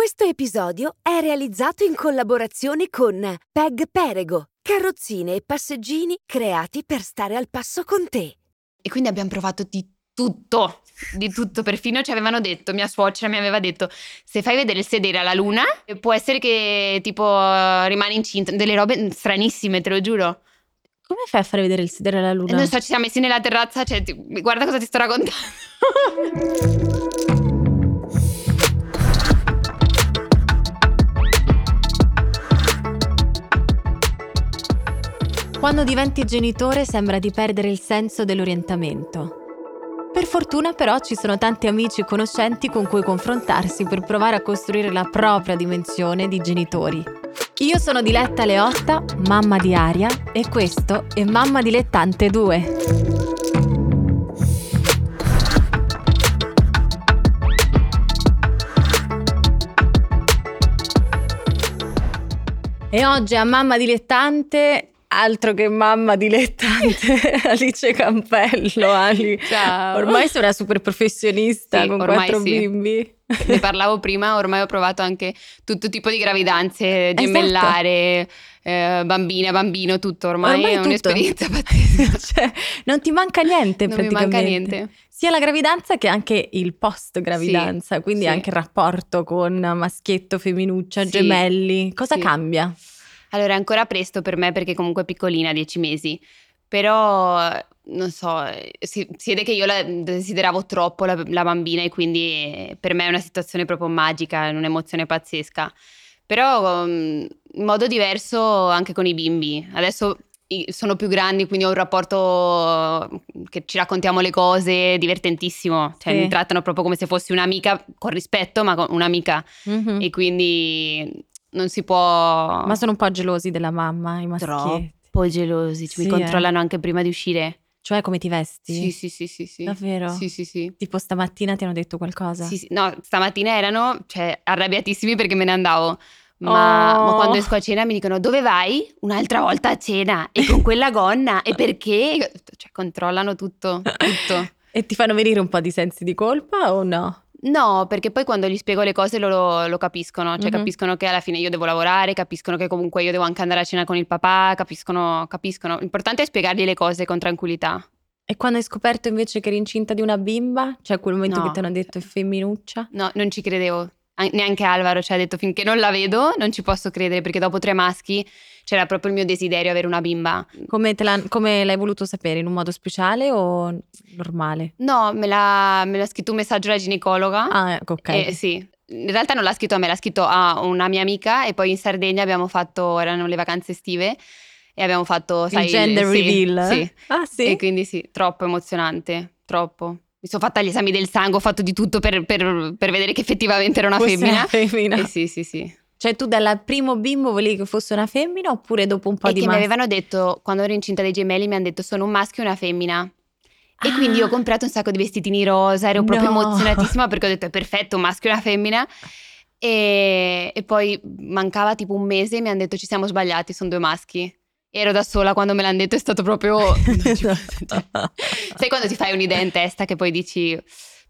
Questo episodio è realizzato in collaborazione con Peg Perego, carrozzine e passeggini creati per stare al passo con te. E quindi abbiamo provato di tutto, di tutto. Perfino ci avevano detto, mia suocera mi aveva detto, se fai vedere il sedere alla luna, può essere che tipo rimani incinta. Delle robe stranissime, te lo giuro. Come fai a fare vedere il sedere alla luna? Non so, ci siamo messi nella terrazza, cioè, ti- guarda cosa ti sto raccontando. Quando diventi genitore sembra di perdere il senso dell'orientamento. Per fortuna però ci sono tanti amici e conoscenti con cui confrontarsi per provare a costruire la propria dimensione di genitori. Io sono Diletta Leotta, mamma di Aria, e questo è Mamma Dilettante 2. E oggi a Mamma Dilettante, altro che Mamma Dilettante, Alice Campello, Ali. Ciao. Ormai sei una super professionista Sì, con quattro sì. bimbi. ne parlavo prima, ormai ho provato anche tutto tipo di gravidanze, gemellare, eh, bambina, bambino, tutto. Ormai, Ormai è tutto. un'esperienza pazzesca. Cioè, non ti manca niente non mi praticamente. manca niente. Sia la gravidanza che anche il post gravidanza, Sì, quindi anche il rapporto con maschietto, femminuccia, gemelli. Cosa cambia? Allora, è ancora presto per me perché comunque è piccolina, 10 mesi. Però, non so, si, si vede che io la desideravo troppo la, la bambina e quindi per me è una situazione proprio magica, è un'emozione pazzesca. Però um, in modo diverso anche con i bimbi. Adesso sono più grandi, quindi ho un rapporto che ci raccontiamo le cose divertentissimo. Cioè, Sì. mi trattano proprio come se fossi un'amica, con rispetto, ma con un'amica. Mhm. E quindi non si può... Ma sono un po' gelosi della mamma, i maschietti. Troppo gelosi, cioè, Sì, mi eh. controllano anche prima di uscire. Cioè, come ti vesti? Sì, sì, sì, sì, sì. Davvero? Sì, sì, sì. Tipo stamattina ti hanno detto qualcosa? Sì, sì. No, stamattina erano cioè, arrabbiatissimi perché me ne andavo. Ma, Oh. ma quando esco a cena mi dicono dove vai? Un'altra volta a cena e con quella gonna e perché? Cioè controllano tutto, tutto. E ti fanno venire un po' di sensi di colpa o no? No, perché poi quando gli spiego le cose loro lo capiscono, cioè Mhm. capiscono che alla fine io devo lavorare, capiscono che comunque io devo anche andare a cena con il papà, capiscono, capiscono. L'importante è spiegargli le cose con tranquillità. E quando hai scoperto invece che eri incinta di una bimba? Cioè quel momento No. che ti hanno detto è femminuccia? No, non ci credevo. An- Neanche Alvaro ci ha detto finché non la vedo non ci posso credere perché dopo tre maschi c'era proprio il mio desiderio avere una bimba. Come, te l'han- come l'hai voluto sapere? In un modo speciale o normale? No, me l'ha, me l'ha scritto un messaggio la ginecologa. Ah, ecco, ok. Eh, sì. In realtà non l'ha scritto a me, l'ha scritto a una mia amica e poi in Sardegna abbiamo fatto, erano le vacanze estive e abbiamo fatto, sai, il gender sì, reveal? Sì. Ah, sì? E quindi sì, troppo emozionante, troppo. Mi sono fatta gli esami del sangue, ho fatto di tutto per, per- per vedere che effettivamente era una Fosse femmina. femmina. Eh sì, sì, sì. Cioè tu dal primo bimbo volevi che fosse una femmina oppure dopo un po' e di che mi maschio? avevano detto, quando ero incinta dei gemelli, mi hanno detto sono un maschio e una femmina. E Ah. quindi ho comprato un sacco di vestitini rosa, ero proprio No. emozionatissima perché ho detto è perfetto, un maschio e una femmina. E, e poi mancava tipo un mese e mi hanno detto ci siamo sbagliati, sono due maschi. Ero da sola quando me l'hanno detto, è stato proprio... posso- cioè, sai quando ti fai un'idea in testa che poi dici...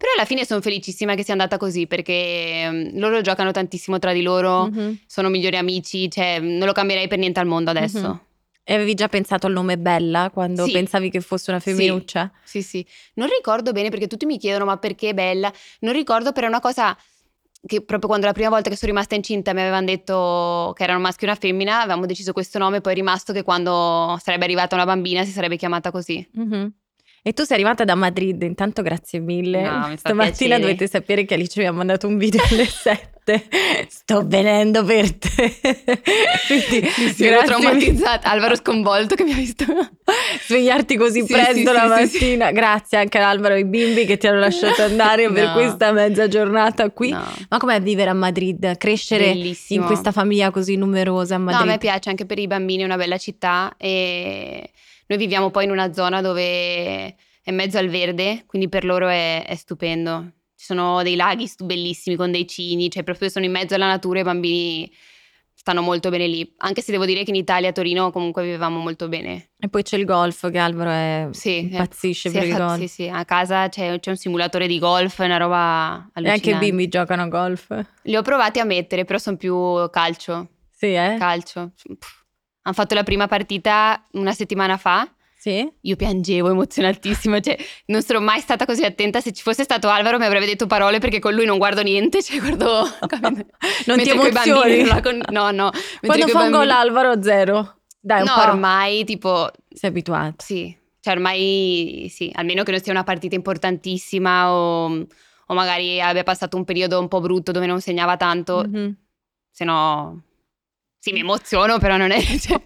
Però alla fine sono felicissima che sia andata così perché mm, loro giocano tantissimo tra di loro, Mhm. sono migliori amici, cioè non lo cambierei per niente al mondo adesso. Mhm. E avevi già pensato al nome Bella quando Sì. pensavi che fosse una femminuccia? Sì, sì. Non ricordo bene perché tutti mi chiedono ma perché bella? Non ricordo però è una cosa che proprio quando la prima volta che sono rimasta incinta mi avevano detto che era un maschio e una femmina, avevamo deciso questo nome, poi è rimasto che quando sarebbe arrivata una bambina si sarebbe chiamata così. Mhm. E tu sei arrivata da Madrid, intanto grazie mille. No, Stamattina dovete sapere che Alice mi ha mandato un video alle 7. Sto venendo per te. Quindi, Sì, ero grazie traumatizzata. Alvaro sconvolto che mi ha visto. svegliarti così Sì, presto sì, la sì, sì, mattina. Grazie anche ad Alvaro e ai bimbi che ti hanno lasciato andare per No. questa mezza giornata qui. No. Ma com'è vivere a Madrid? Crescere Bellissimo. in questa famiglia così numerosa a No, a Madrid? me piace anche per i bambini, è una bella città e noi viviamo poi in una zona dove è mezzo al verde, quindi per loro è, è stupendo. Ci sono dei laghi bellissimi con dei cini, cioè proprio sono in mezzo alla natura e i bambini stanno molto bene lì. Anche se devo dire che in Italia, a Torino, comunque vivevamo molto bene. E poi c'è il golf, che Alvaro è... Sì, impazzisce sì, per il fa- golf. Sì, sì, a casa c'è, c'è un simulatore di golf, è una roba E anche i allucinante. bimbi giocano a golf. Li ho provati a mettere, però sono più calcio. Sì, eh? Calcio. Pff. Hanno fatto la prima partita una settimana fa. Sì? Io piangevo emozionatissima, cioè non sono mai stata così attenta. Se ci fosse stato Alvaro mi avrebbe detto parole perché con lui non guardo niente, cioè guardo... Non ti emozioni? bambini con- No, no. Quando fa un gol Alvaro, zero. Dai, un No, po'. ormai tipo Sei abituato. sì, cioè ormai sì, almeno che non sia una partita importantissima o, o magari abbia passato un periodo un po' brutto dove non segnava tanto, Mhm. se no sì, mi emoziono, però non è cioè,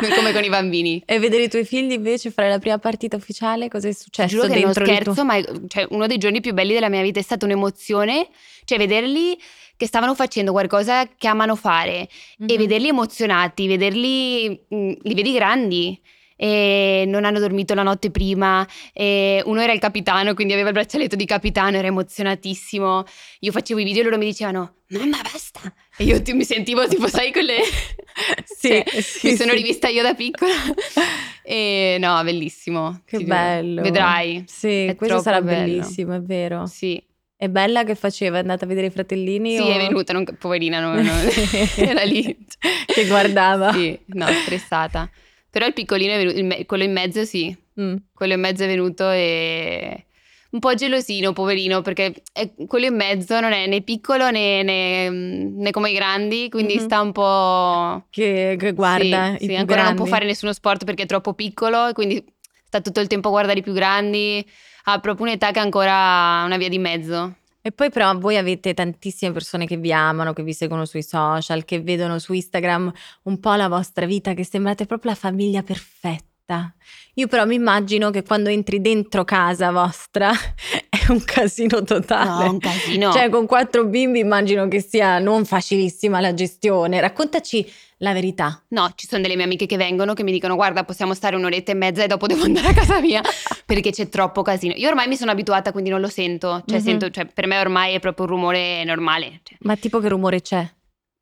non come con i bambini. E vedere i tuoi figli invece fare la prima partita ufficiale, cosa è successo Giuro che non il tuo... scherzo, ma è- cioè, uno dei giorni più belli della mia vita è stata un'emozione, cioè vederli che stavano facendo qualcosa che amano fare e Mhm. vederli emozionati, vederli, mh, li vedi grandi. E non hanno dormito la notte prima. E uno era il capitano, quindi aveva il braccialetto di capitano, era emozionatissimo. Io facevo i video e loro mi dicevano: Mamma, basta! E io ti- mi sentivo tipo, sai, quelle. Sì, Cioè, sì, mi sono sì. rivista io da piccola. e no, bellissimo. Che bello. Vedrai. Sì, È questo sarà bello. bellissimo, è vero. Sì. È bella che faceva, è andata a vedere i fratellini? Sì, o- è venuta, non- poverina, non- non- era lì. che guardava. Sì, no, stressata. Però il piccolino è venuto, me- quello in mezzo sì, Mm. quello in mezzo è venuto e un po' gelosino, poverino, perché è- quello in mezzo non è né piccolo né, né- né come i grandi, quindi Mhm. sta un po'... Che, che guarda sì, i sì, ancora non può grandi. fare nessuno sport perché è troppo piccolo e quindi sta tutto il tempo a guardare i più grandi. Ha proprio un'età che è ancora una via di mezzo. E poi però voi avete tantissime persone che vi amano, che vi seguono sui social, che vedono su Instagram un po' la vostra vita, che sembrate proprio la famiglia perfetta. Io però mi immagino che quando entri dentro casa vostra è un casino totale. No, un casino. Cioè con quattro bimbi immagino che sia non facilissima la gestione. Raccontaci la verità. No, ci sono delle mie amiche che vengono che mi dicono guarda possiamo stare un'oretta e mezza e dopo devo andare a casa mia perché c'è troppo casino. Io ormai mi sono abituata quindi non lo sento, cioè, Mhm. sento, cioè per me ormai è proprio un rumore normale. Cioè, Ma tipo che rumore c'è?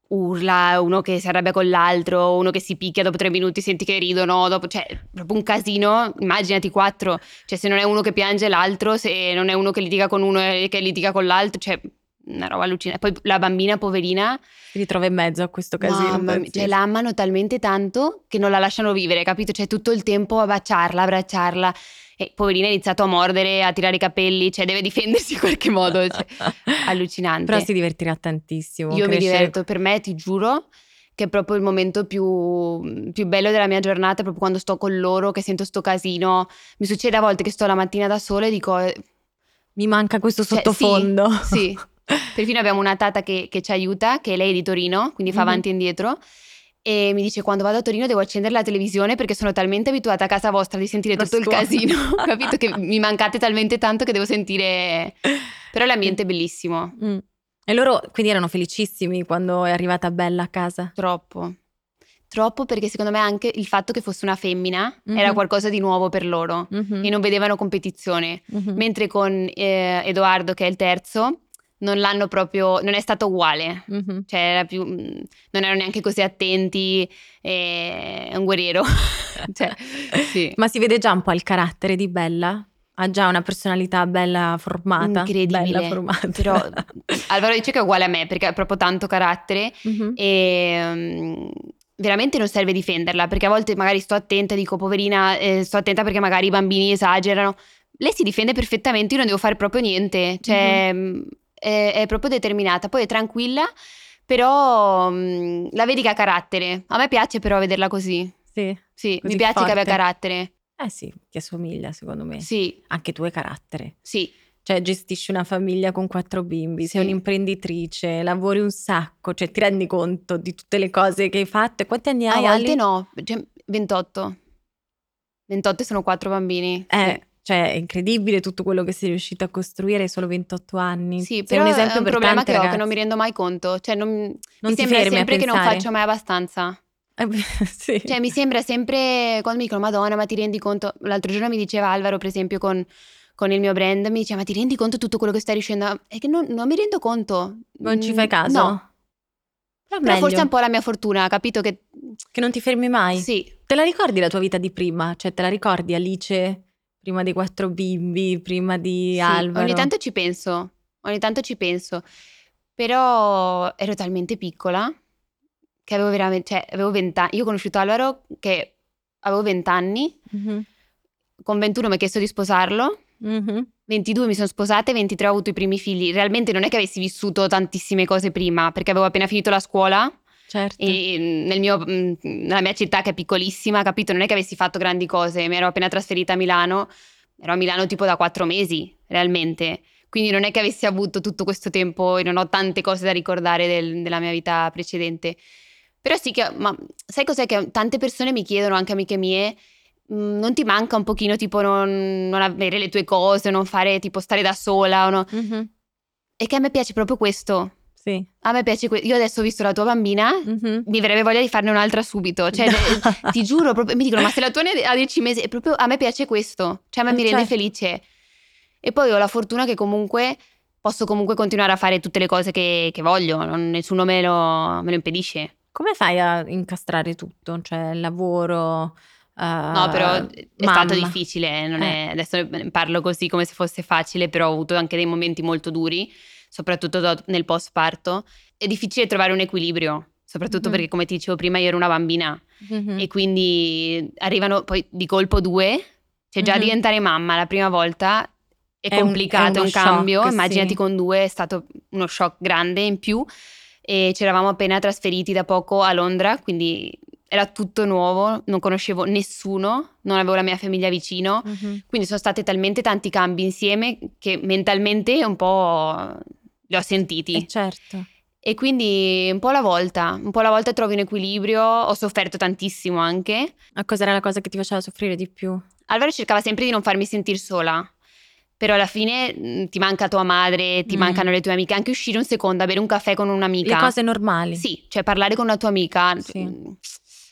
Urla, uno che si arrabbia con l'altro, uno che si picchia dopo tre minuti senti che ridono, dopo, cioè proprio un casino, immaginati quattro, cioè se non è uno che piange l'altro, se non è uno che litiga con uno e che litiga con l'altro, cioè una roba allucinante. Poi la bambina poverina Si ritrova in mezzo a questo casino. Mamma cioè la amano talmente tanto che non la lasciano vivere, capito? Cioè tutto il tempo a baciarla, a abbracciarla. E poverina ha iniziato a mordere, a tirare i capelli, cioè deve difendersi in qualche modo. cioè, allucinante. Però si divertirà tantissimo. Io mi crescere- diverto, per me ti giuro che è proprio il momento più, più bello della mia giornata, proprio quando sto con loro, che sento sto casino. Mi succede a volte che sto la mattina da sola e dico... eh, Mi manca questo cioè, sottofondo. Sì, sì. Perfino abbiamo una tata che, che ci aiuta, che lei è di Torino, quindi fa Mhm. avanti e indietro. E mi dice: Quando vado a Torino devo accendere la televisione perché sono talmente abituata a casa vostra di sentire La tutto il sua. casino. Capito? Che mi mancate talmente tanto che devo sentire. Però l'ambiente è bellissimo. Mm. E loro quindi erano felicissimi quando è arrivata Bella a casa. Troppo. Troppo perché secondo me anche il fatto che fosse una femmina Mhm. era qualcosa di nuovo per loro Mhm. e non vedevano competizione. Mhm. Mentre con eh, Edoardo, che è il terzo, non l'hanno proprio. non è stato uguale. Mhm. cioè era più, mh, non erano neanche così attenti, è un guerriero. cioè, sì. Ma si vede già un po' il carattere di Bella? Ha già una personalità bella formata. Incredibile. Bella formata. Però Alvaro dice che è uguale a me perché ha proprio tanto carattere Mhm. e mm, veramente non serve difenderla perché a volte magari sto attenta e dico poverina, eh, sto attenta perché magari i bambini esagerano. Lei si difende perfettamente, io non devo fare proprio niente, cioè Mhm. È, è proprio determinata, poi è tranquilla, però mh, la vedi che ha carattere. A me piace però vederla così. Sì. Sì, Così mi piace che abbia forte. carattere. Eh sì, ti assomiglia secondo me. Sì, Anche tu hai carattere. sì. Cioè gestisci una famiglia con quattro bimbi, sei Sì. un'imprenditrice, lavori un sacco, cioè ti rendi conto di tutte le cose che hai fatto e quanti anni A hai? volte Ali? no, cioè, 28. 28 sono quattro bambini. Eh, cioè è incredibile tutto quello che sei riuscito a costruire in solo 28 anni. Sì, sei però un esempio è un problema che ho, che ragazze. non mi rendo mai conto. Cioè, non, Non mi sembra sempre che non faccio mai abbastanza. Eh sì. Cioè, mi sembra sempre, quando mi dicono, Madonna, ma ti rendi conto? L'altro giorno mi diceva Alvaro, per esempio, con, con il mio brand, mi diceva, ma ti rendi conto tutto quello che stai riuscendo? a-" È che non, non mi rendo conto. non ci Mm, fai caso? No, Però, Però forse è un po' la mia fortuna, capito che... che non ti fermi mai. Sì, Te la ricordi la tua vita di prima? Cioè, te la ricordi Alice prima dei quattro bimbi, prima di sì, Alvaro? ogni tanto ci penso, ogni tanto ci penso. Però ero talmente piccola che avevo veramente, cioè avevo vent'anni. Io ho conosciuto Alvaro che avevo vent'anni, Mhm, con 21 mi ha chiesto di sposarlo, mhm. 22 mi sono sposata e 23 ho avuto i primi figli. Realmente non è che avessi vissuto tantissime cose prima, perché avevo appena finito la scuola Certo. e mm, nel mio- mm, nella mia città che è piccolissima, capito? Non è che avessi fatto grandi cose, mi ero appena trasferita a Milano, ero a Milano tipo da quattro mesi, realmente. Quindi non è che avessi avuto tutto questo tempo e non ho tante cose da ricordare del- della mia vita precedente. Però sì che, ma sai cos'è che tante persone mi chiedono, anche amiche mie, "Mm, non ti manca un pochino tipo non, non avere le tue cose, non fare tipo stare da sola o no? Mhm, E che a me piace proprio questo. Sì. A me piace que- Io adesso ho visto la tua bambina, Mhm. mi verrebbe voglia di farne un'altra subito. Cioè, eh, ti giuro, proprio- mi dicono, ma se la tua ne ha 10 mesi, è proprio a me piace questo. Cioè, a me Eh, mi rende certo. felice. E poi ho la fortuna che comunque posso comunque continuare a fare tutte le cose che, che voglio, non- nessuno me lo, me lo impedisce. Come fai a incastrare tutto? Cioè, il lavoro... eh, No, però è mamma. stato difficile, non è- adesso parlo così come se fosse facile, però ho avuto anche dei momenti molto duri, soprattutto do- nel post parto. È difficile trovare un equilibrio, soprattutto Mhm. perché come ti dicevo prima io ero una bambina Mhm. e quindi arrivano poi di colpo due, cioè già Mhm. diventare mamma la prima volta è, È un- complicato, è è un, uno cambio, shock, immaginati sì. con due è stato uno shock grande in più e ci eravamo appena trasferiti da poco a Londra, quindi era tutto nuovo, non conoscevo nessuno, non avevo la mia famiglia vicino, Mhm. quindi sono stati talmente tanti cambi insieme che mentalmente un po' li ho sentiti. Eh, certo. E quindi un po' alla volta, un po' alla volta trovi un equilibrio, ho sofferto tantissimo anche. Ma cos'era la cosa che ti faceva soffrire di più? Alvaro cercava sempre di non farmi sentire sola, però alla fine mh, ti manca tua madre, ti Mm. mancano le tue amiche, anche uscire un secondo bere un caffè con un'amica. Le cose normali. Sì, cioè parlare con una tua amica. Sì. mh,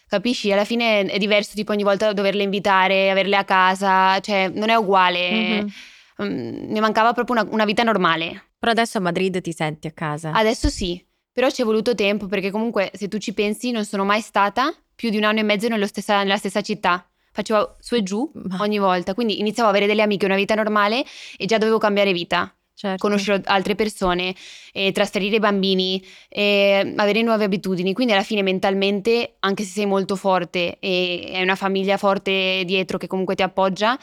Capisci? Alla fine è diverso, tipo ogni volta doverle invitare, averle a casa, cioè non è uguale. Mhm. Mm, mi mancava proprio una, una vita normale. Però adesso a Madrid ti senti a casa. Adesso sì, però ci è voluto tempo perché comunque se tu ci pensi non sono mai stata più di un anno e mezzo nello stessa- nella stessa città. Facevo su e giù ogni volta, quindi iniziavo a avere delle amiche, una vita normale e già dovevo cambiare vita, certo. conoscere altre persone, trasferire i bambini, avere nuove abitudini. Quindi alla fine mentalmente, anche se sei molto forte e hai una famiglia forte dietro che comunque ti appoggia,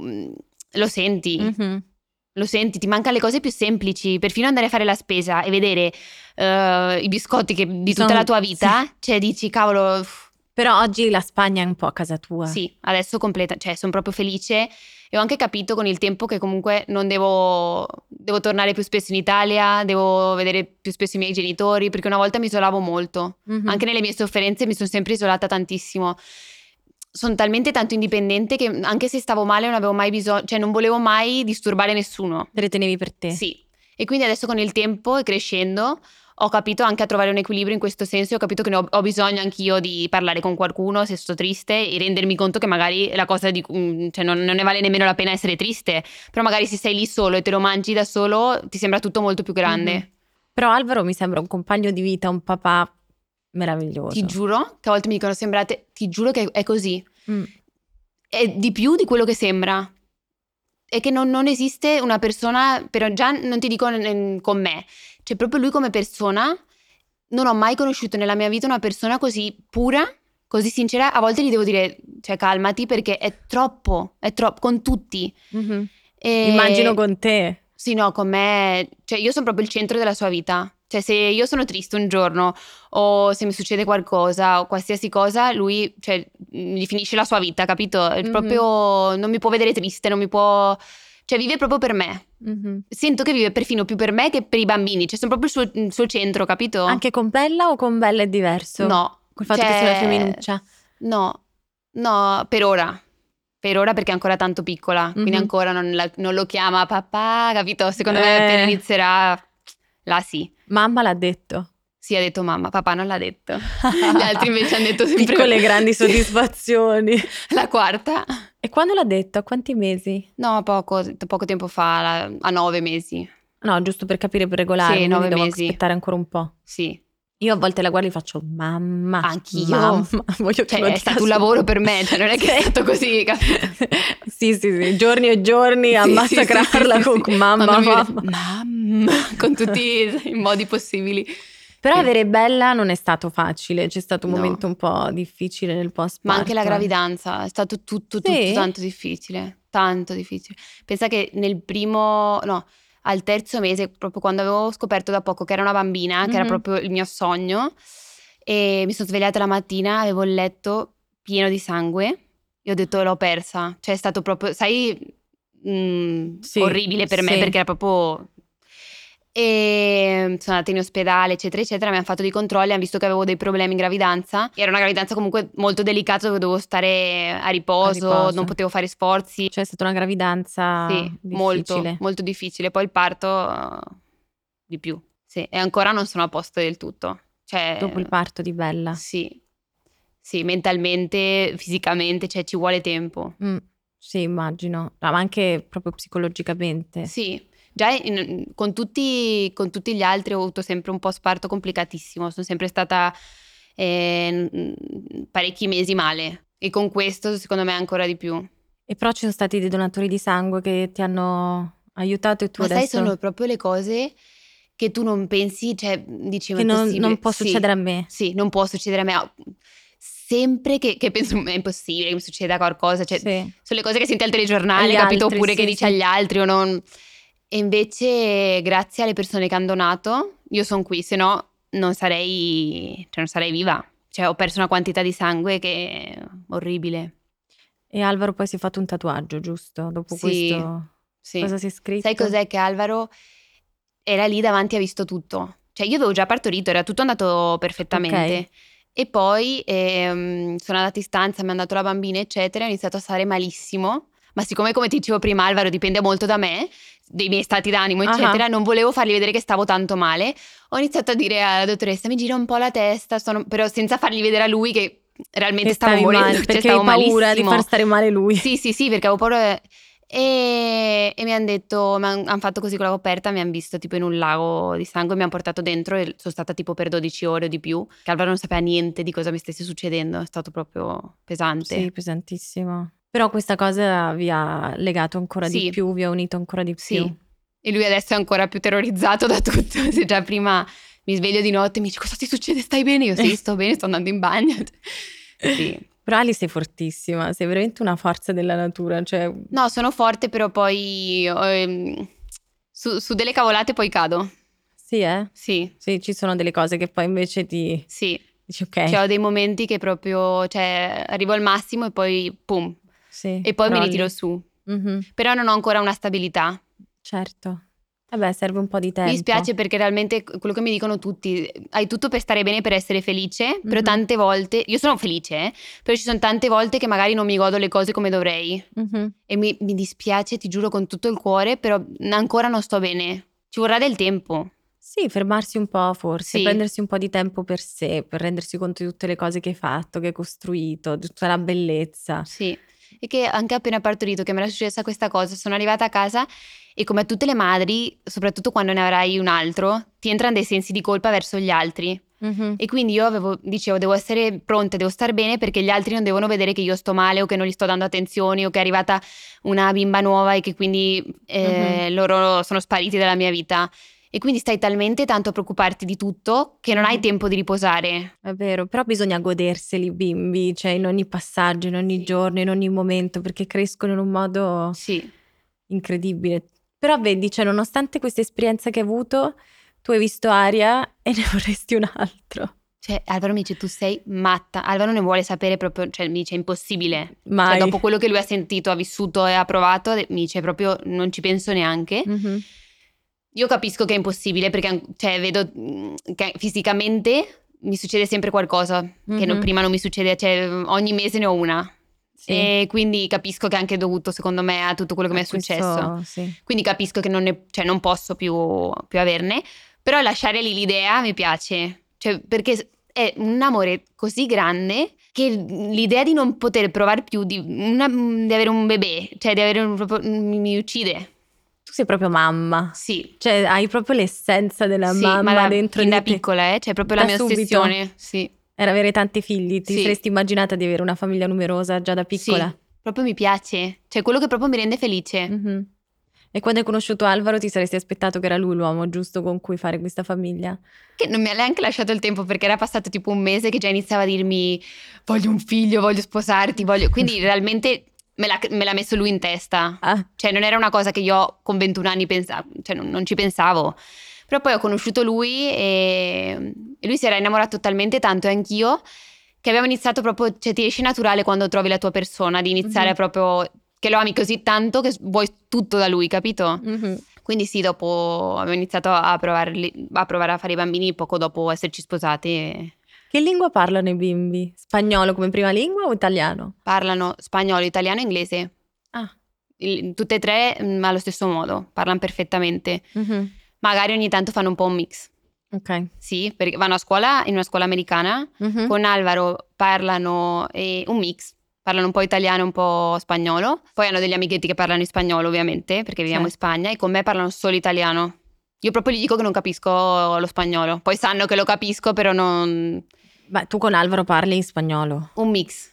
mm, lo senti. Mhm. Lo senti, ti mancano le cose più semplici, perfino andare a fare la spesa e vedere eh, i biscotti che- di tutta Sono- la tua vita, cioè dici cavolo, uff, Però oggi la Spagna è un po' a casa tua. sì, adesso completa, cioè sono proprio felice e ho anche capito con il tempo che comunque non devo, devo tornare più spesso in Italia, devo vedere più spesso i miei genitori, perché una volta mi isolavo molto, Mhm. anche nelle mie sofferenze mi sono sempre isolata tantissimo. Sono talmente tanto indipendente che anche se stavo male non avevo mai bisogno, cioè non volevo mai disturbare nessuno. Te le tenevi per te. Sì, e quindi adesso con il tempo e crescendo ho capito anche a trovare un equilibrio in questo senso e ho capito che ho, ho bisogno anch'io di parlare con qualcuno se sto triste e rendermi conto che magari la cosa di mm, cioè non, non ne vale nemmeno la pena essere triste, però magari se sei lì solo e te lo mangi da solo ti sembra tutto molto più grande. Mhm. Però Alvaro mi sembra un compagno di vita, un papà meraviglioso. Ti giuro che a volte mi dicono sembrate, ti giuro che è così. Mm. È di più di quello che sembra. È che non, non esiste una persona, però già non ti dico con me, cioè proprio lui come persona, non ho mai conosciuto nella mia vita una persona così pura, così sincera. A volte gli devo dire, cioè calmati perché è troppo, è troppo, con tutti. Mhm. E- Immagino con te. Sì, no, con me, cioè io sono proprio il centro della sua vita. Cioè se io sono triste un giorno o se mi succede qualcosa o qualsiasi cosa, lui, cioè, mh, gli finisce la sua vita, capito? È Mhm. Proprio non mi può vedere triste, non mi può... Cioè vive proprio per me. Mhm. Sento che vive perfino più per me che per i bambini. Cioè sono proprio il suo, il suo centro, capito? Anche con Bella o con Bella è diverso? No. Col fatto che Cioè, sei una femminuccia. No, no, per ora. Per ora perché è ancora tanto piccola, quindi Mhm. ancora non, la- non lo chiama papà, capito? Secondo me Eh. appena inizierà, là sì. Mamma l'ha detto. Sì, ha detto mamma, papà non l'ha detto. Gli altri invece hanno detto sempre Piccole grandi soddisfazioni. la quarta. e quando l'ha detto? A quanti mesi? No, poco, poco tempo fa, a nove mesi. No, giusto per capire per regolare. Sì, nove devo mesi. aspettare ancora un po'. Sì. Io a volte la guardo e faccio mamma. Anch'io. Mamma, voglio Cioè, è stato un su- lavoro per me, cioè non è che è stato così, sì, sì, sì, giorni e giorni a Sì, massacrarla sì, sì, con mamma, mamma. vede- mamma, con tutti i modi possibili. Però avere Bella non è stato facile, c'è stato un No. momento un po' difficile nel post Ma anche la gravidanza è stato tutto, tutto tanto difficile, tanto difficile. Pensa che nel primo, no, al terzo mese, proprio quando avevo scoperto da poco che era una bambina, che era proprio il mio sogno, e mi sono svegliata la mattina, avevo il letto pieno di sangue e ho detto l'ho persa. Cioè è stato proprio, sai, mm, Sì, orribile per me sì. perché era proprio... E sono andata in ospedale, eccetera, eccetera. Mi hanno fatto dei controlli, hanno visto che avevo dei problemi in gravidanza. Era una gravidanza comunque molto delicata dove dovevo stare a riposo, A riposo. non potevo fare sforzi. Cioè è stata una gravidanza sì, molto, difficile. molto difficile. Poi il parto di più. Sì, e ancora non sono a posto del tutto. Cioè, Dopo il parto di Bella. Sì, sì, mentalmente, fisicamente, cioè ci vuole tempo. Mm, sì, immagino. Ma anche proprio psicologicamente. Sì, già in- con, tutti, con tutti gli altri ho avuto sempre un post parto complicatissimo, sono sempre stata eh, parecchi mesi male e con questo secondo me ancro di più. E però ci sono stati dei donatori di sangue che ti hanno aiutato e tu Ma sai, adesso... sono proprio le cose che tu non pensi, cioè dici, che non, non può Sì, succedere a me. Sì, non può succedere a me. Sempre che, che penso è impossibile che mi succeda qualcosa, cioè Sì. sono le cose che senti al telegiornale, Agli capito? altri, Oppure che sì, dici sì. agli altri o non. E invece, grazie alle persone che hanno donato, io sono qui, se no non sarei, cioè non sarei viva. Cioè, ho perso una quantità di sangue che è orribile. E Alvaro poi si è fatto un tatuaggio, giusto? Dopo Sì, questo... Sì. Cosa si è scritto? Sai cos'è che Alvaro era lì davanti, ha visto tutto. Cioè, io avevo già partorito, era tutto andato perfettamente. Ok. E poi ehm, sono andata in stanza, mi hanno dato la bambina, eccetera, ho iniziato a stare malissimo. Ma siccome, come ti dicevo prima, Alvaro dipende molto da me, dei miei stati d'animo, eccetera, non volevo fargli vedere che stavo tanto male. Ho iniziato a dire alla dottoressa, mi gira un po' la testa, sono- però senza fargli vedere a lui che realmente Che stavo morendo, male, cioè perché stavo avevi paura malissimo. di far stare male lui. Sì, sì, sì, perché avevo paura. E, e mi hanno detto, mi hanno fatto così con la coperta, mi hanno visto tipo in un lago di sangue, mi hanno portato dentro e sono stata tipo per 12 ore o di più. Che Alvaro non sapeva niente di cosa mi stesse succedendo, è stato proprio pesante. Sì, pesantissimo. Però questa cosa vi ha legato ancora di Sì. più, vi ha unito ancora di Sì. più. E lui adesso è ancora più terrorizzato da tutto. Se già prima mi sveglio di notte e mi dice cosa ti succede, stai bene? Io sì, sto bene, sto andando in bagno. Sì. Però Ali sei fortissima, sei veramente una forza della natura, cioè No, sono forte, però poi ehm, su, su delle cavolate poi cado. sì, eh? Sì, Sì, ci sono delle cose che poi invece ti sì. dici ok. Cioè, ho dei momenti che proprio, cioè, arrivo al massimo e poi pum, sì, e poi mi crolli. ritiro su. Mhm, Però non ho ancora una stabilità. certo. Vabbè, serve un po' di tempo. Mi dispiace perché realmente quello che mi dicono tutti, hai tutto per stare bene, per essere felice, però Mhm. tante volte, io sono felice, eh, però ci sono tante volte che magari non mi godo le cose come dovrei. Mhm. E mi, mi dispiace, ti giuro con tutto il cuore, però ancora non sto bene. Ci vorrà del tempo. Sì, fermarsi un po' forse, Sì. prendersi un po' di tempo per sé, per rendersi conto di tutte le cose che hai fatto, che hai costruito, di tutta la bellezza. Sì, e che anche appena partorito che mi era successa questa cosa, sono arrivata a casa e come a tutte le madri, soprattutto quando ne avrai un altro, ti entrano dei sensi di colpa verso gli altri. Mhm. E quindi io avevo, dicevo, devo essere pronta, devo star bene perché gli altri non devono vedere che io sto male o che non gli sto dando attenzioni o che è arrivata una bimba nuova e che quindi eh, loro sono spariti dalla mia vita. E quindi stai talmente tanto a preoccuparti di tutto che non hai Mhm. tempo di riposare. È vero, però bisogna goderseli i bimbi, cioè in ogni passaggio, in ogni Sì. giorno, in ogni momento, perché crescono in un modo Sì, incredibile. Però vedi, cioè nonostante questa esperienza che hai avuto, tu hai visto Aria e ne vorresti un altro. Cioè, Alvaro mi dice: Tu sei matta. Alvaro ne vuole sapere proprio, cioè, mi dice: È impossibile. Mai. Cioè, dopo quello che lui ha sentito, ha vissuto e ha provato, mi dice proprio: Non ci penso neanche. Mhm. Io capisco che è impossibile perché, cioè, vedo mm, che fisicamente mi succede sempre qualcosa che non- Mhm. prima non mi succede, cioè, ogni mese ne ho una. Sì. E quindi capisco che è anche dovuto, secondo me, a tutto quello che mi è A questo- successo. sì. Quindi capisco che non, ne- cioè, non posso più, più averne, però lasciare lì l'idea mi piace, cioè, perché è un amore così grande che l'idea di non poter provare più, di, una- di avere un bebè, cioè di avere un, mi uccide. Tu sei proprio mamma. Sì. Cioè, hai proprio l'essenza della sì, mamma ma da, dentro di da te. piccola, eh, cioè proprio la Da mia subito? ossessione. Sì. Era avere tanti figli. Ti Sì. saresti immaginata di avere una famiglia numerosa già da piccola? Sì, proprio mi piace. Cioè, quello che proprio mi rende felice. Mhm. E quando hai conosciuto Alvaro ti saresti aspettato che era lui l'uomo giusto con cui fare questa famiglia? Che non mi ha neanche lasciato il tempo perché era passato tipo un mese che già iniziava a dirmi voglio un figlio, voglio sposarti, voglio... Quindi realmente me l'ha, me l'ha messo lui in testa. Ah, Cioè non era una cosa che io con 21 anni pensavo, cioè non, non ci pensavo. Però poi ho conosciuto lui e, e lui si era innamorato talmente tanto e anch'io che abbiamo iniziato proprio, cioè ti esce naturale quando trovi la tua persona di iniziare Mhm. proprio, che lo ami così tanto che vuoi tutto da lui, capito? mhm. Quindi sì, dopo abbiamo iniziato a provare, a provare a fare i bambini poco dopo esserci sposati e Che lingua parlano i bimbi? Spagnolo come prima lingua o italiano? parlano spagnolo, italiano e inglese. Ah. Il- tutte e tre mm, allo stesso modo, parlano perfettamente. Mhm. Magari ogni tanto fanno un po' un mix. Ok. Sì, perché vanno a scuola in una scuola americana. Mhm. Con Alvaro parlano eh, un mix. Parlano un po' italiano e un po' spagnolo. Poi hanno degli amichetti che parlano in spagnolo, ovviamente, perché viviamo in Certo. Spagna. E con me parlano solo italiano. Io proprio gli dico che non capisco lo spagnolo. Poi sanno che lo capisco, però non. Ma tu con Alvaro parli in spagnolo. Un mix.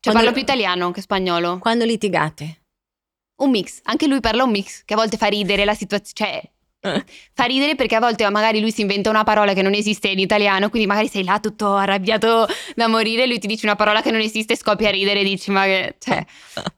Cioè, Quando- parlo più italiano che spagnolo. Quando litigate? Un mix. Anche lui parla un mix, che a volte fa ridere la situazione. Cioè, fa ridere perché a volte magari lui si inventa una parola che non esiste in italiano, quindi magari sei là tutto arrabbiato da morire, lui ti dice una parola che non esiste, scoppia a ridere e dici ma che... Cioè,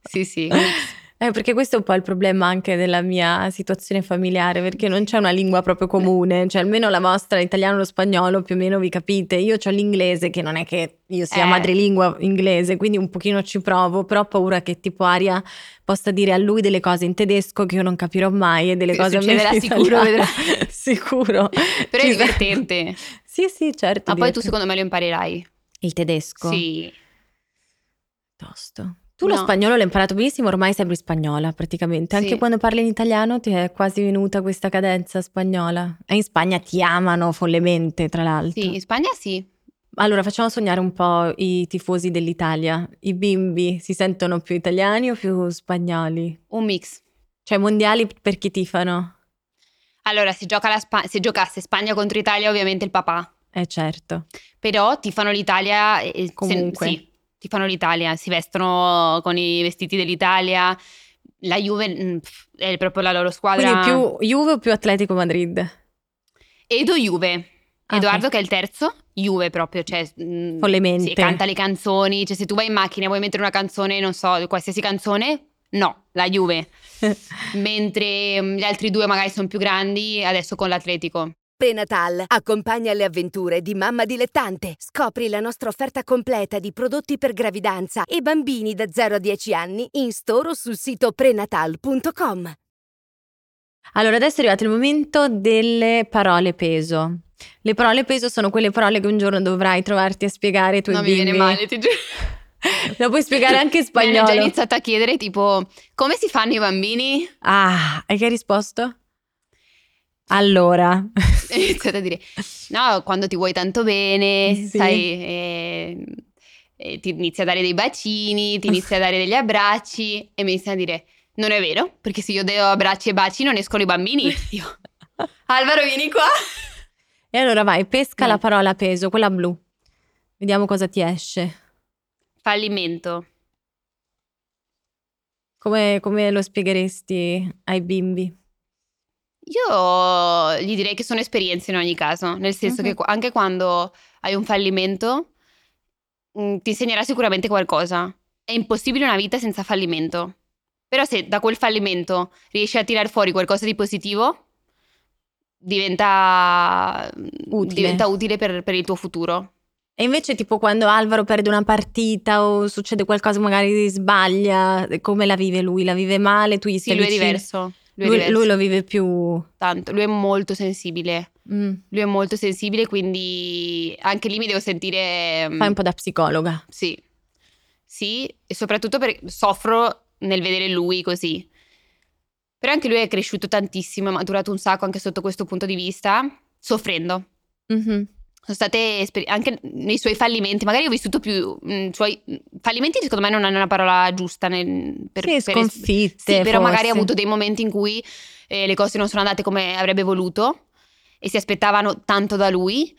sì sì, un mix. Eh, perché questo è un po' il problema anche della mia situazione familiare, perché non c'è una lingua proprio comune, cioè almeno la vostra, l'italiano e lo spagnolo, più o meno vi capite. Io ho l'inglese, che non è che io sia Eh. madrelingua inglese, quindi un pochino ci provo, però ho paura che tipo Aria possa dire a lui delle cose in tedesco che io non capirò mai e delle Sì, cose a me sicuro, vedrai. sicuro. Però è Ci divertente. Sì, sì, certo. Ma poi tu divertente. secondo me lo imparerai. Il tedesco? Sì. Tosto. Tu lo No. spagnolo l'hai imparato benissimo, ormai sembri spagnola praticamente. Anche Sì. quando parli in italiano ti è quasi venuta questa cadenza spagnola. E in Spagna ti amano follemente, tra l'altro. Sì, in Spagna sì. Allora facciamo sognare un po' i tifosi dell'Italia. I bimbi si sentono più italiani o più spagnoli? Un mix. Cioè mondiali per chi tifano? Allora, se, gioca la Spa- se giocasse Spagna contro Italia, ovviamente il papà. Eh certo. Però ti fanno l'Italia. e- e- se- Comunque. sì, ti fanno l'Italia. Si vestono con i vestiti dell'Italia. La Juve mm, pff, è proprio la loro squadra. Quindi più Juve o più Atletico Madrid? Edo Juve. Ah, Edoardo ok. che è il terzo, Juve proprio, cioè mm, Follemente. sì, canta le canzoni, cioè se tu vai in macchina e vuoi mettere una canzone, non so, qualsiasi canzone, no, la Juve. Mentre mm, gli altri due magari sono più grandi, adesso con l'Atletico. Prenatal accompagna le avventure di mamma dilettante. Scopri la nostra offerta completa di prodotti per gravidanza e bambini da 0 a 10 anni in store o sul sito prenatal.com. Allora, adesso è arrivato il momento delle parole peso. Le parole peso sono quelle parole che un giorno dovrai trovarti a spiegare ai tuoi non mi bimbi. viene male, ti giuro. Lo puoi spiegare anche in Mi hanno già spagnolo. iniziato a chiedere tipo, come si fanno i bambini? Ah, e che hai risposto? Allora, E ho iniziato a dire, no, quando ti vuoi tanto bene, Sì. sai, eh, eh, ti inizi a dare dei bacini, ti inizi a dare degli abbracci e mi iniziano a dire, non è vero, perché se io do abbracci e baci non escono i bambini. Io, Alvaro, vieni qua. e allora vai, pesca Vai. la parola peso, quella blu. Vediamo cosa ti esce. Fallimento. Come, come lo spiegheresti ai bimbi? Io gli direi che sono esperienze in ogni caso, nel senso Mhm. che anche quando hai un fallimento mm, ti insegnerà sicuramente qualcosa. È impossibile una vita senza fallimento. Però se da quel fallimento riesci a tirare fuori qualcosa di positivo, diventa Utile. diventa utile per, per il tuo futuro. E invece tipo quando Alvaro perde una partita o succede qualcosa magari sbaglia, come la vive lui? La vive male? Tu gli Sì, stai lui è diverso. Lui, Lui, lui lo vive più... tanto, lui è molto sensibile. Mm, Lui è molto sensibile, quindi anche lì mi devo sentire mm, fai un po' da psicologa. Sì, sì, e soprattutto perché soffro nel vedere lui così. Però anche lui è cresciuto tantissimo, è maturato un sacco anche sotto questo punto di vista, soffrendo. Mhm. Sono state esper- anche nei suoi fallimenti, magari ho vissuto più mh, suoi fallimenti, secondo me non è una parola giusta nel, per, sì, per sconfitte. sì, però forse. magari ha avuto dei momenti in cui eh, le cose non sono andate come avrebbe voluto e si aspettavano tanto da lui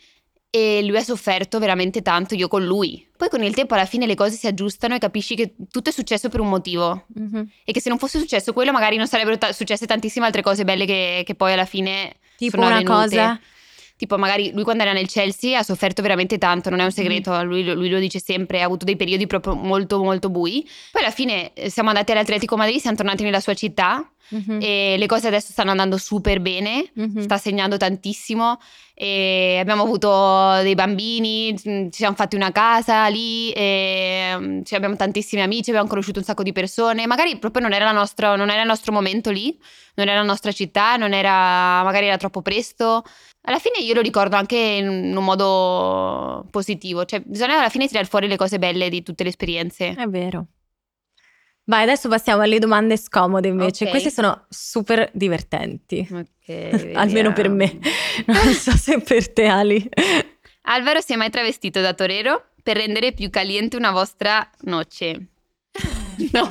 e lui ha sofferto veramente tanto, io con lui. Poi con il tempo alla fine le cose si aggiustano e capisci che tutto è successo per un motivo Mhm. e che se non fosse successo quello magari non sarebbero ta- successe tantissime altre cose belle che, che poi alla fine Tipo sono una avvenute. cosa. Tipo, magari lui quando era nel Chelsea ha sofferto veramente tanto, non è un segreto, lui, lui lo dice sempre, ha avuto dei periodi proprio molto, molto bui. Poi alla fine eh, siamo andati all'Atletico Madrid, siamo tornati nella sua città Mhm. e le cose adesso stanno andando super bene, Mhm. sta segnando tantissimo e abbiamo avuto dei bambini, mm, ci siamo fatti una casa lì, mm, ci abbiamo tantissimi amici, abbiamo conosciuto un sacco di persone, magari proprio non era, la nostra- non era il nostro momento lì, non era la nostra città, non era, magari era troppo presto. Alla fine io lo ricordo anche in un modo positivo, cioè bisogna alla fine tirare fuori le cose belle di tutte le esperienze. È vero. Vai, adesso passiamo alle domande scomode invece. Ok. Queste sono super divertenti. Ok, Almeno per me. Non so se per te, Ali. Alvaro si è mai travestito da torero per rendere più caliente una vostra noce? No.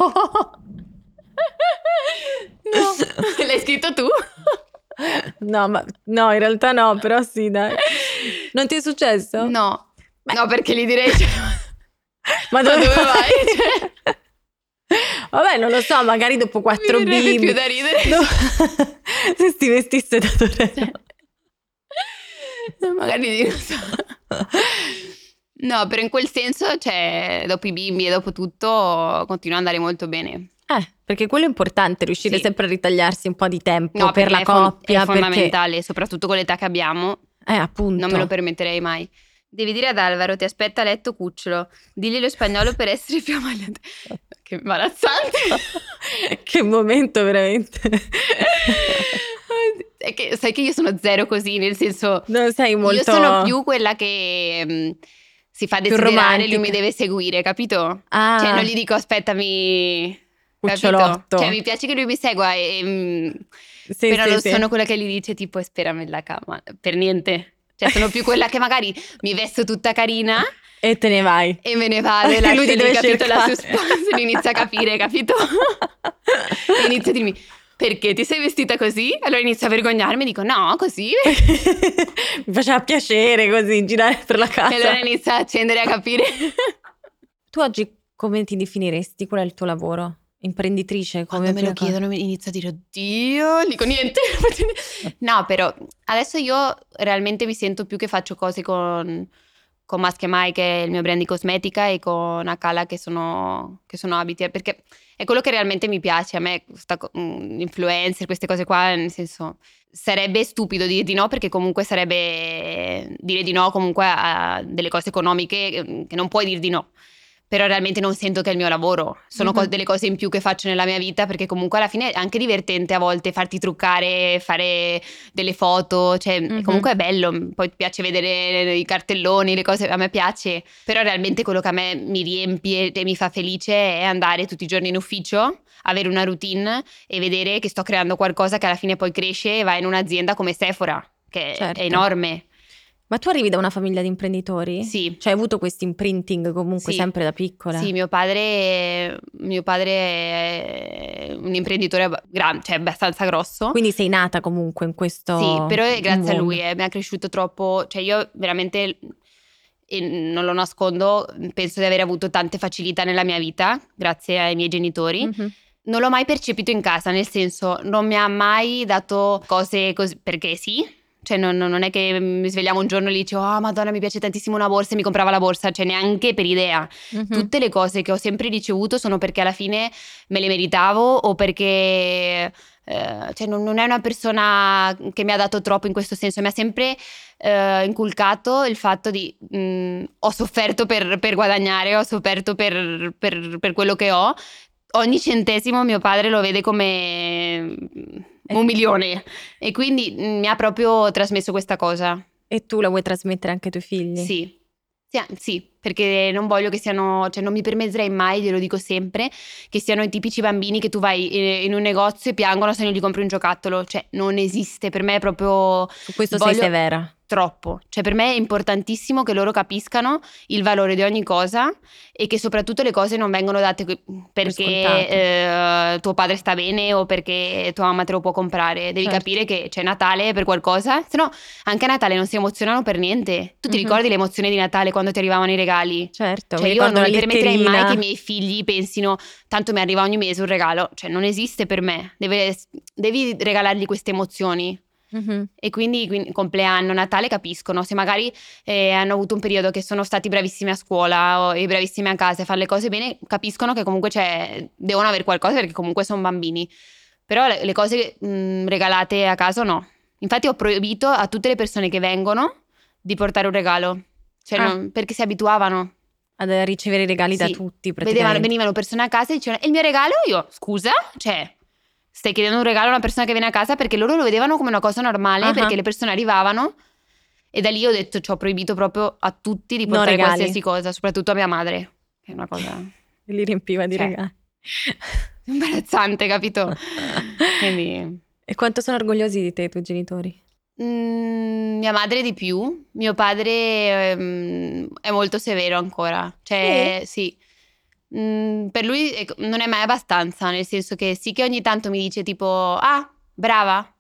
No. L'hai scritto tu? No, ma no, in realtà no, però sì, dai. Non ti è successo? No. No, perché gli direi cioè, Ma ma dove, dove vai? Cioè, Vabbè, non lo so, magari dopo quattro bimbi. più da ridere. No. se ti vestisse da torero. Magari di- non so. No, però in quel senso, cioè, dopo i bimbi e dopo tutto, continua ad andare molto bene. Eh, perché quello è importante, riuscire Sì. sempre a ritagliarsi un po' di tempo No, per perché la coppia. È perché, fondamentale, soprattutto con l'età che abbiamo. eh, appunto. Non me lo permetterei mai. Devi dire ad Alvaro, ti aspetta a letto cucciolo. Digli lo spagnolo per essere più ammaliante. Che imbarazzante. che momento veramente. Che, sai che io sono zero così, nel senso... non sei molto... Io sono più quella che mm, si fa desiderare, lui mi deve seguire, capito? Ah, Cioè non gli dico aspettami... cucciolotto. Cioè mi piace che lui mi segua, e, mm, Sì, però sì, non sì. sono quella che gli dice tipo sperami nella cama, per niente. Cioè sono più quella che magari mi vesto tutta carina E te ne vai. e me ne vado e Lui deve capito, la suspense, inizia a capire, capito? e inizia a dirmi, perché ti sei vestita così? Allora inizio a vergognarmi, dico, no, così. Mi faceva piacere così girare per la casa. E allora inizia a accendere a capire. Tu oggi come ti definiresti? Qual è il tuo lavoro? Imprenditrice? Come Quando me lo chiedono mi inizio a dire, oddio, dico niente. no, però adesso io realmente mi sento più che faccio cose con, con Mask e Mai, che è il mio brand di cosmetica, e con Akala, che sono, che sono abiti, eh, perché è quello che realmente mi piace. A me, co- mm, influencer, queste cose qua, nel senso, sarebbe stupido dire di no, perché comunque sarebbe dire di no comunque a delle cose economiche che- che non puoi dire di no. Però realmente non sento che è il mio lavoro, sono co- Mhm. delle cose in più che faccio nella mia vita perché comunque alla fine è anche divertente a volte farti truccare, fare delle foto, cioè Mhm. comunque è bello, poi ti piace vedere i cartelloni, le cose, a me piace, però realmente quello che a me mi riempie e mi fa felice è andare tutti i giorni in ufficio, avere una routine e vedere che sto creando qualcosa che alla fine poi cresce e va in un'azienda come Sephora, che Certo. è enorme. Ma tu arrivi da una famiglia di imprenditori? Sì. Cioè hai avuto questo imprinting comunque Sì. sempre da piccola? Sì, mio padre, mio padre è un imprenditore gran- cioè abbastanza grosso. Quindi sei nata comunque in questo Sì, però grazie a mondo. lui, eh, mi ha cresciuto troppo, cioè io veramente, e non lo nascondo, penso di aver avuto tante facilità nella mia vita, grazie ai miei genitori. Mhm. Non l'ho mai percepito in casa, nel senso non mi ha mai dato cose così, perché sì, cioè non, non è che mi svegliamo un giorno e gli dicevo, ah madonna mi piace tantissimo una borsa e mi comprava la borsa, cioè neanche per idea. Mhm. Tutte le cose che ho sempre ricevuto sono perché alla fine me le meritavo o perché eh, cioè non, non è una persona che mi ha dato troppo in questo senso, mi ha sempre eh, inculcato il fatto di mh, ho sofferto per, per guadagnare, ho sofferto per, per- per quello che ho. Ogni centesimo mio padre lo vede come mm, un milione e quindi mm, mi ha proprio trasmesso questa cosa. E tu la vuoi trasmettere anche ai tuoi figli? Sì. Sì, sì, perché non voglio che siano, cioè non mi permetterei mai, glielo dico sempre, che siano i tipici bambini che tu vai eh, in un negozio e piangono se non gli compri un giocattolo, cioè non esiste, per me è proprio... Su questo Voglio- sei severa. Troppo. Cioè, per me è importantissimo che loro capiscano il valore di ogni cosa e che soprattutto le cose non vengono date perché eh, tuo padre sta bene o perché tua mamma te lo può comprare. Devi certo. capire che c'è Natale per qualcosa, se no anche a Natale non si emozionano per niente. Tu ti mm-hmm. ricordi l'emozione di Natale quando ti arrivavano i regali? Certo. Cioè, io non mi permetterei mai che i miei figli pensino tanto mi arriva ogni mese un regalo. Cioè, non esiste per me. Deve, devi regalargli queste emozioni. Mm-hmm. E quindi, quindi, compleanno, Natale capiscono. Se magari eh, hanno avuto un periodo che sono stati bravissimi a scuola o, e bravissimi a casa e fare le cose bene, capiscono che comunque devono avere qualcosa perché comunque sono bambini. Però le, le cose mh, regalate a caso no. Infatti ho proibito a tutte le persone che vengono di portare un regalo. Cioè, ah. non, perché si abituavano a ricevere i regali sì. da tutti. Vedevano, venivano persone a casa e dicevano: E il mio regalo? Io, scusa? Cioè, stai chiedendo un regalo a una persona che viene a casa perché loro lo vedevano come una cosa normale uh-huh. perché le persone arrivavano e da lì ho detto ci ho proibito proprio a tutti di portare qualsiasi cosa, soprattutto a mia madre, che è una cosa... E li riempiva di cioè, regali. Imbarazzante, capito? Quindi... E quanto sono orgogliosi di te i tuoi genitori? Mm, mia madre di più, mio padre um, è molto severo ancora, cioè sì. sì. Mm, per lui ecco, non è mai abbastanza, nel senso che sì che ogni tanto mi dice tipo, ah, brava,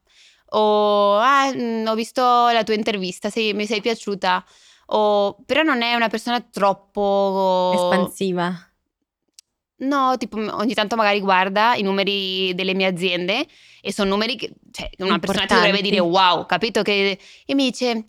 o ah, mm, ho visto la tua intervista, sì, mi sei piaciuta, o, però non è una persona troppo... Espansiva. No, tipo ogni tanto magari guarda i numeri delle mie aziende e sono numeri che cioè, una persona ti dovrebbe dire wow, capito? Che, e mi dice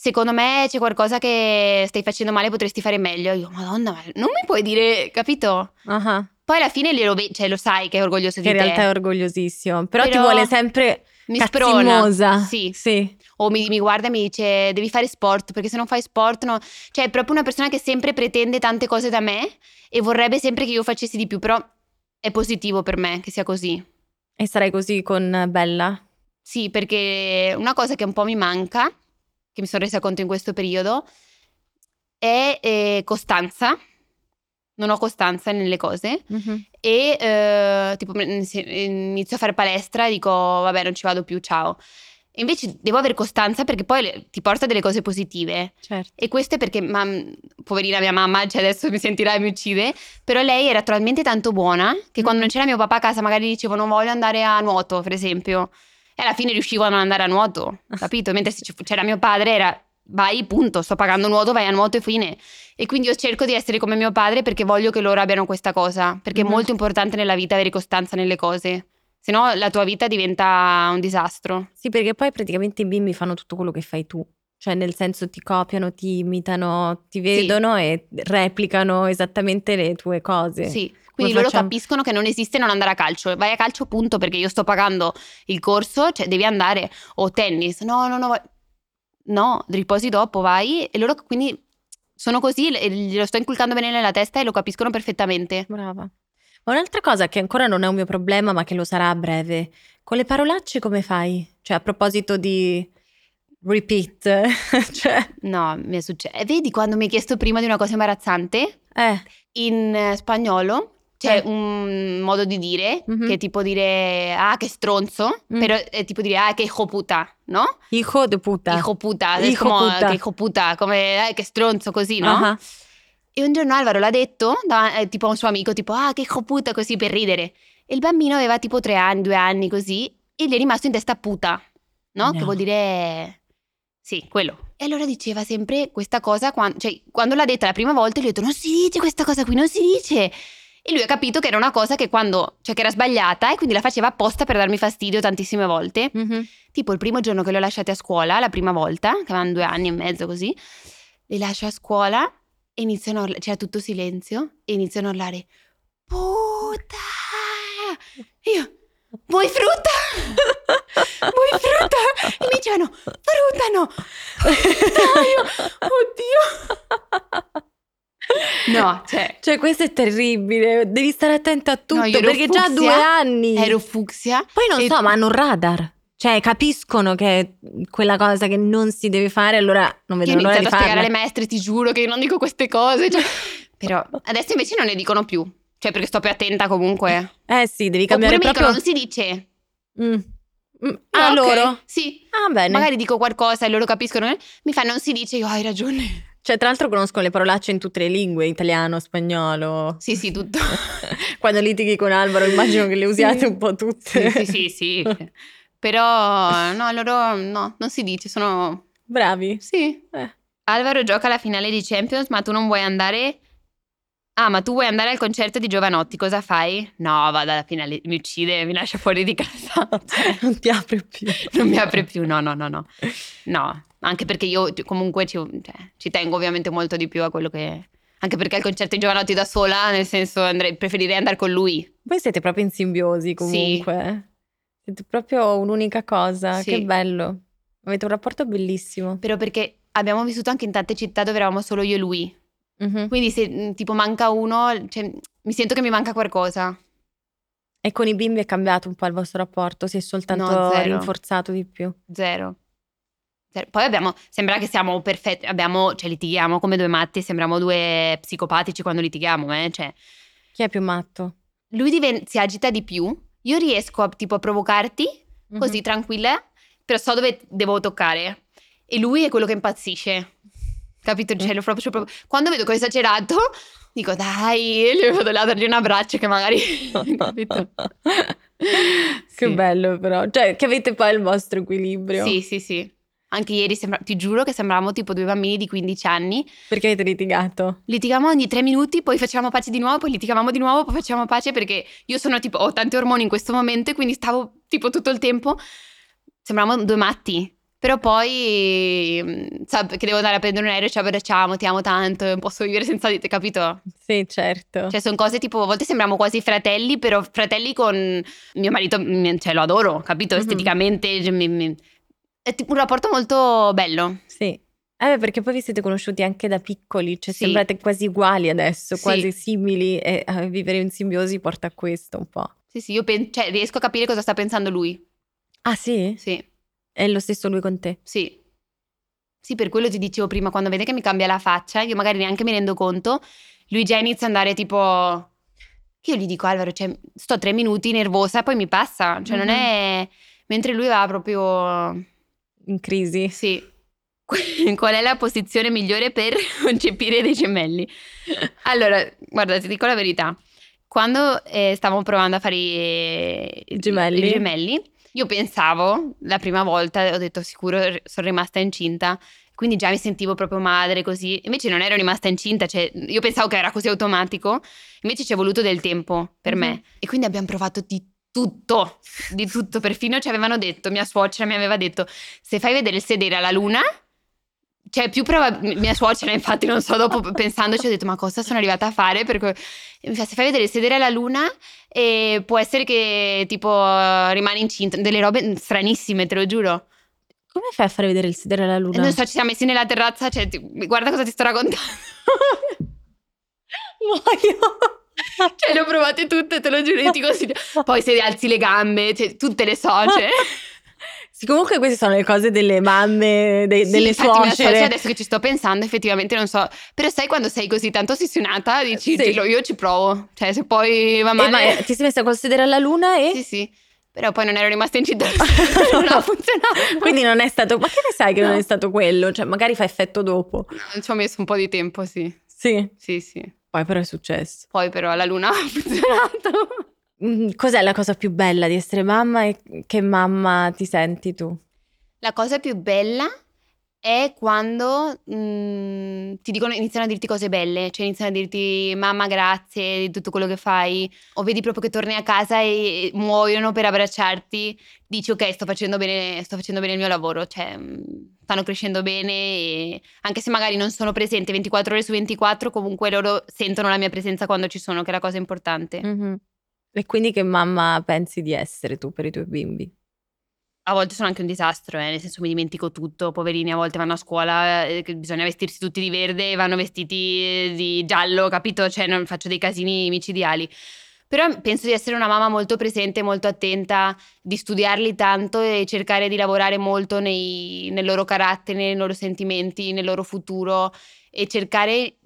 secondo me c'è qualcosa che stai facendo male, potresti fare meglio. Io, madonna, non mi puoi dire, capito? Uh-huh. Poi alla fine lo, ve- cioè, lo sai che è orgoglioso che di te. In realtà è orgogliosissimo, però, però ti vuole sempre mi sprona. Sì. sì. O mi, mi, guarda e mi dice devi fare sport, perché se non fai sport no... Cioè è proprio una persona che sempre pretende tante cose da me e vorrebbe sempre che io facessi di più, però è positivo per me che sia così. E sarai così con Bella? Sì, perché una cosa che un po' mi manca che mi sono resa conto in questo periodo è eh, costanza. Non ho costanza nelle cose mm-hmm. e eh, tipo inizio a fare palestra e dico vabbè non ci vado più, ciao. Invece devo avere costanza perché poi ti porta delle cose positive. Certo. E questo è perché, ma, poverina mia mamma, cioè adesso mi sentirà e mi uccide, però lei era talmente tanto buona che quando non c'era mio papà a casa magari dicevo non voglio andare a nuoto, per esempio. E alla fine riuscivo a non andare a nuoto, capito? Mentre se c'era mio padre era vai, punto, sto pagando nuoto, vai a nuoto e fine. E quindi io cerco di essere come mio padre perché voglio che loro abbiano questa cosa, perché mm-hmm. è molto importante nella vita avere costanza nelle cose. Se no la tua vita diventa un disastro. Sì, perché poi praticamente i bimbi fanno tutto quello che fai tu. Cioè, nel senso ti copiano, ti imitano, ti vedono sì. e replicano esattamente le tue cose. Sì, quindi loro capiscono che non esiste non andare a calcio. Vai a calcio, punto, perché io sto pagando il corso, cioè devi andare. O tennis, no, no, no. No, riposi dopo, vai. E loro quindi sono così, glielo sto inculcando bene nella testa e lo capiscono perfettamente. Brava. Ma un'altra cosa che ancora non è un mio problema, ma che lo sarà a breve, con le parolacce come fai? Cioè, a proposito di repeat, cioè... No, mi è successo. Vedi quando mi hai chiesto prima di una cosa imbarazzante? Eh. In spagnolo c'è un modo di dire mm-hmm. che è tipo dire ah che stronzo, mm. però è tipo dire ah che hijo puta, no? Hijo de puta. Hijo puta, hijo come, puta. Che hijo puta, come eh, che stronzo così, no? Uh-huh. E un giorno Alvaro l'ha detto dav- eh, tipo a un suo amico tipo ah che hijo puta così per ridere. E il bambino aveva tipo tre anni, due anni così e gli è rimasto in testa puta, no? no. Che vuol dire sì, quello. E allora diceva sempre questa cosa, quando, cioè quando l'ha detta la prima volta gli ho detto non si dice questa cosa qui, non si dice. E lui ha capito che era una cosa che quando, cioè che era sbagliata e quindi la faceva apposta per darmi fastidio tantissime volte. Mm-hmm. Tipo il primo giorno che le ho lasciate a scuola, la prima volta, che avevano due anni e mezzo così, le lascio a scuola e iniziano a urlare, c'era tutto silenzio e iniziano a urlare puta! E io, vuoi frutta? vuoi frutta? E mi dicevano, frutta no! Oddio! No, cioè... cioè questo è terribile, devi stare attento a tutto no, perché fucsia, già due anni. Ero fucsia. Poi non so, ma hanno un radar. Cioè, capiscono che quella cosa che non si deve fare, allora non vedono l'ora di farla. Io a spiegare alle maestre, ti giuro che non dico queste cose. Cioè... Però adesso invece non ne dicono più. Cioè, perché sto più attenta comunque. Eh sì, devi cambiare Oppure proprio... non si dice. Mm. Mm, ah, ok, loro? Sì. Ah, bene. Magari dico qualcosa e loro capiscono, mi fa non si dice, io hai ragione. Cioè, tra l'altro conoscono le parolacce in tutte le lingue, italiano, spagnolo. Sì, sì, tutto. Quando litighi con Alvaro immagino che le usiate Sì. un po' tutte. sì, sì, sì, sì. Però no, loro no, non si dice, sono... Bravi. Sì. Eh. Alvaro gioca alla finale di Champions, ma tu non vuoi andare... Ah, ma tu vuoi andare al concerto di Giovanotti, cosa fai? No, vado alla finale, mi uccide, mi lascia fuori di casa. Non ti apre più. non mi apre più, no, no, no, no. No, anche perché io comunque ci, cioè, ci tengo ovviamente molto di più a quello che... Anche perché al concerto di Giovanotti da sola, nel senso, andrei, preferirei andare con lui. Voi siete proprio in simbiosi comunque. Siete proprio un'unica cosa. Sì. Che bello. Avete un rapporto bellissimo. Però perché abbiamo vissuto anche in tante città dove eravamo solo io e lui. Mhm. Quindi se mh, tipo manca uno, cioè, mi sento che mi manca qualcosa. E con i bimbi è cambiato un po' il vostro rapporto? Si è soltanto No, rinforzato di più? Zero. Zero. Poi abbiamo, sembra che siamo perfetti, abbiamo, cioè litighiamo come due matti, sembriamo due psicopatici quando litighiamo, eh? Cioè, Chi è più matto? lui diven- si agita di più, io riesco a, tipo a provocarti, così Mhm. tranquilla, però so dove devo toccare. E lui è quello che impazzisce. Capito? Cioè, lo proprio, proprio- Quando vedo che è esagerato, dico dai, gli vado là a dargli un abbraccio che magari... capito? Che Sì. bello però. Cioè, che avete poi il vostro equilibrio. Sì, sì, sì. Anche ieri sembra- ti giuro che sembravamo tipo due bambini di 15 anni. Perché avete litigato? Litigavamo ogni tre minuti, poi facevamo pace di nuovo, poi litigavamo di nuovo, poi facevamo pace perché io sono tipo, ho tanti ormoni in questo momento e quindi stavo tipo tutto il tempo. Sembravamo due matti. Però poi, sa, che devo andare a prendere un aereo, ci abbracciamo, ti amo tanto, non posso vivere senza di te, capito? Sì, certo. Cioè, sono cose tipo, a volte sembriamo quasi fratelli, però fratelli con mio marito, mm, cioè, lo adoro, capito? Mhm. Esteticamente, cioè, mi- mi- è tipo un rapporto molto bello. Sì. Eh, perché poi vi siete conosciuti anche da piccoli, cioè Sì. sembrate quasi uguali adesso, Sì. quasi simili e eh, vivere in simbiosi porta a questo un po'. Sì, sì, io pen- cioè, riesco a capire cosa sta pensando lui. Ah sì? Sì, È lo stesso lui con te? sì. Sì, per quello ti dicevo prima, quando vede che mi cambia la faccia, io magari neanche mi rendo conto, lui già inizia ad andare tipo... Che io gli dico, Alvaro, cioè, sto tre minuti nervosa, poi mi passa. Cioè, non Mhm. è... Mentre lui va proprio... In crisi? Sì. Qual è la posizione migliore per concepire dei gemelli? Allora, guarda, ti dico la verità. Quando eh, stavamo provando a fare i, I gemelli? i gemelli, io pensavo, la prima volta, ho detto sicuro sono rimasta incinta, quindi già mi sentivo proprio madre così. Invece non ero rimasta incinta, cioè io pensavo che era così automatico, invece ci è voluto del tempo per Mhm. me. E quindi abbiamo provato di tutto, di tutto. Perfino ci avevano detto, mia suocera mi aveva detto, se fai vedere il sedere alla luna, cioè più probab- mia suocera infatti non so, dopo pensandoci ho detto ma cosa sono arrivata a fare? Perché se fai vedere il sedere alla luna e può essere che tipo rimani incinta, delle robe stranissime, te lo giuro. Come fai a fare vedere il sedere alla luna? non so, ci siamo messi nella terrazza, cioè ti- guarda cosa ti sto raccontando. Muoio! cioè le ho provate tutte, te lo giuro, io ti consiglio. Poi se alzi le gambe, cioè, tutte le so, cioè. Sì, comunque queste sono le cose delle mamme, de- Sì, delle suocera, suocere. adesso che ci sto pensando, effettivamente non so. Però sai quando sei così tanto ossessionata, dici, Sì. "Io- ci provo. Cioè, se poi va Eh, male... ma eh, ti sei messa col sedere alla luna e... Sì, sì. Però poi non ero rimasta incinta, non ha funzionato. Quindi non è stato... Ma che ne sai che non No. è stato quello? Cioè, magari fa effetto dopo. No, ci ho messo un po' di tempo, sì. Sì. Sì, sì. Poi però è successo. Poi però la luna ha funzionato. Mm, Cos'è la cosa più bella di essere mamma e che mamma ti senti tu? La cosa più bella è quando mm, ti dicono, iniziano a dirti cose belle, cioè iniziano a dirti mamma grazie di tutto quello che fai, o vedi proprio che torni a casa e muoiono per abbracciarti, dici ok sto facendo bene, sto facendo bene il mio lavoro, cioè mm, stanno crescendo bene e anche se magari non sono presente 24 ore su 24, comunque loro sentono la mia presenza quando ci sono, che è la cosa importante. Mhm. E quindi che mamma pensi di essere tu per i tuoi bimbi? A volte sono anche un disastro, eh, nel senso mi dimentico tutto, poverini a volte vanno a scuola, eh, bisogna vestirsi tutti di verde vanno vestiti eh, di giallo, capito? Cioè non faccio dei casini micidiali. Però penso di essere una mamma molto presente, molto attenta, di studiarli tanto e cercare di lavorare molto nei- nel loro carattere, nei loro sentimenti, nel loro futuro e cercare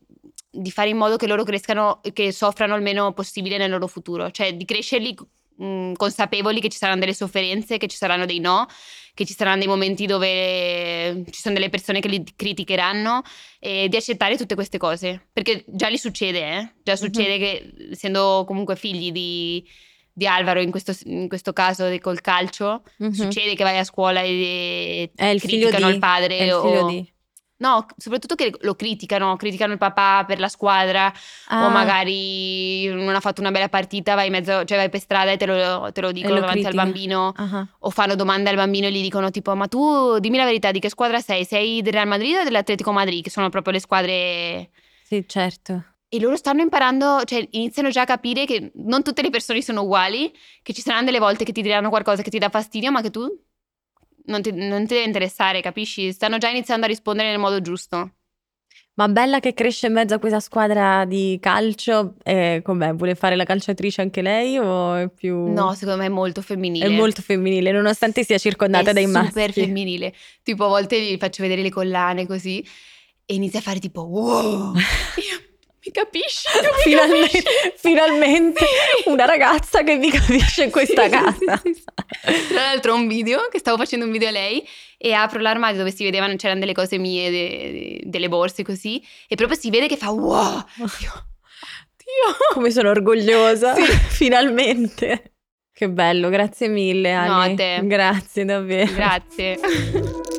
di fare in modo che loro crescano, che soffrano il meno possibile nel loro futuro, cioè di crescerli mh, consapevoli che ci saranno delle sofferenze, che ci saranno dei no, che ci saranno dei momenti dove ci sono delle persone che li criticheranno e di accettare tutte queste cose, perché già li succede, eh? già succede mm-hmm. che essendo comunque figli di, di Alvaro in questo, in questo, caso col calcio, mm-hmm. succede che vai a scuola e, e il criticano il padre il o, di. No, soprattutto che lo criticano, criticano il papà per la squadra ah. o magari non ha fatto una bella partita, vai, mezzo, cioè vai per strada e te lo, te lo dicono lo davanti critica. al bambino uh-huh. o fanno domande al bambino e gli dicono tipo ma tu dimmi la verità di che squadra sei? Sei del Real Madrid o dell'Atletico Madrid? Che sono proprio le squadre... Sì, certo. E loro stanno imparando, cioè iniziano già a capire che non tutte le persone sono uguali, che ci saranno delle volte che ti diranno qualcosa che ti dà fastidio, ma che tu non ti, non ti deve interessare, capisci? Stanno già iniziando a rispondere nel modo giusto. Ma Bella che cresce in mezzo a questa squadra di calcio, eh, com'è? Vuole fare la calciatrice anche lei o è più... No, secondo me è molto femminile. È molto femminile, nonostante sia circondata è dai maschi. È super femminile. Tipo a volte gli faccio vedere le collane così e inizia a fare tipo wow. Mi capisci? Mi finalmente, capisci? finalmente una ragazza che mi capisce in questa sì, casa. Sì, sì, Tra l'altro ho un video, che stavo facendo un video a lei e apro l'armadio dove si vedevano, c'erano delle cose mie, de, de, delle borse così e proprio si vede che fa wow! Dio, Dio. Come sono orgogliosa, finalmente. Che bello, grazie mille Anni. No, a te. Grazie davvero. Grazie.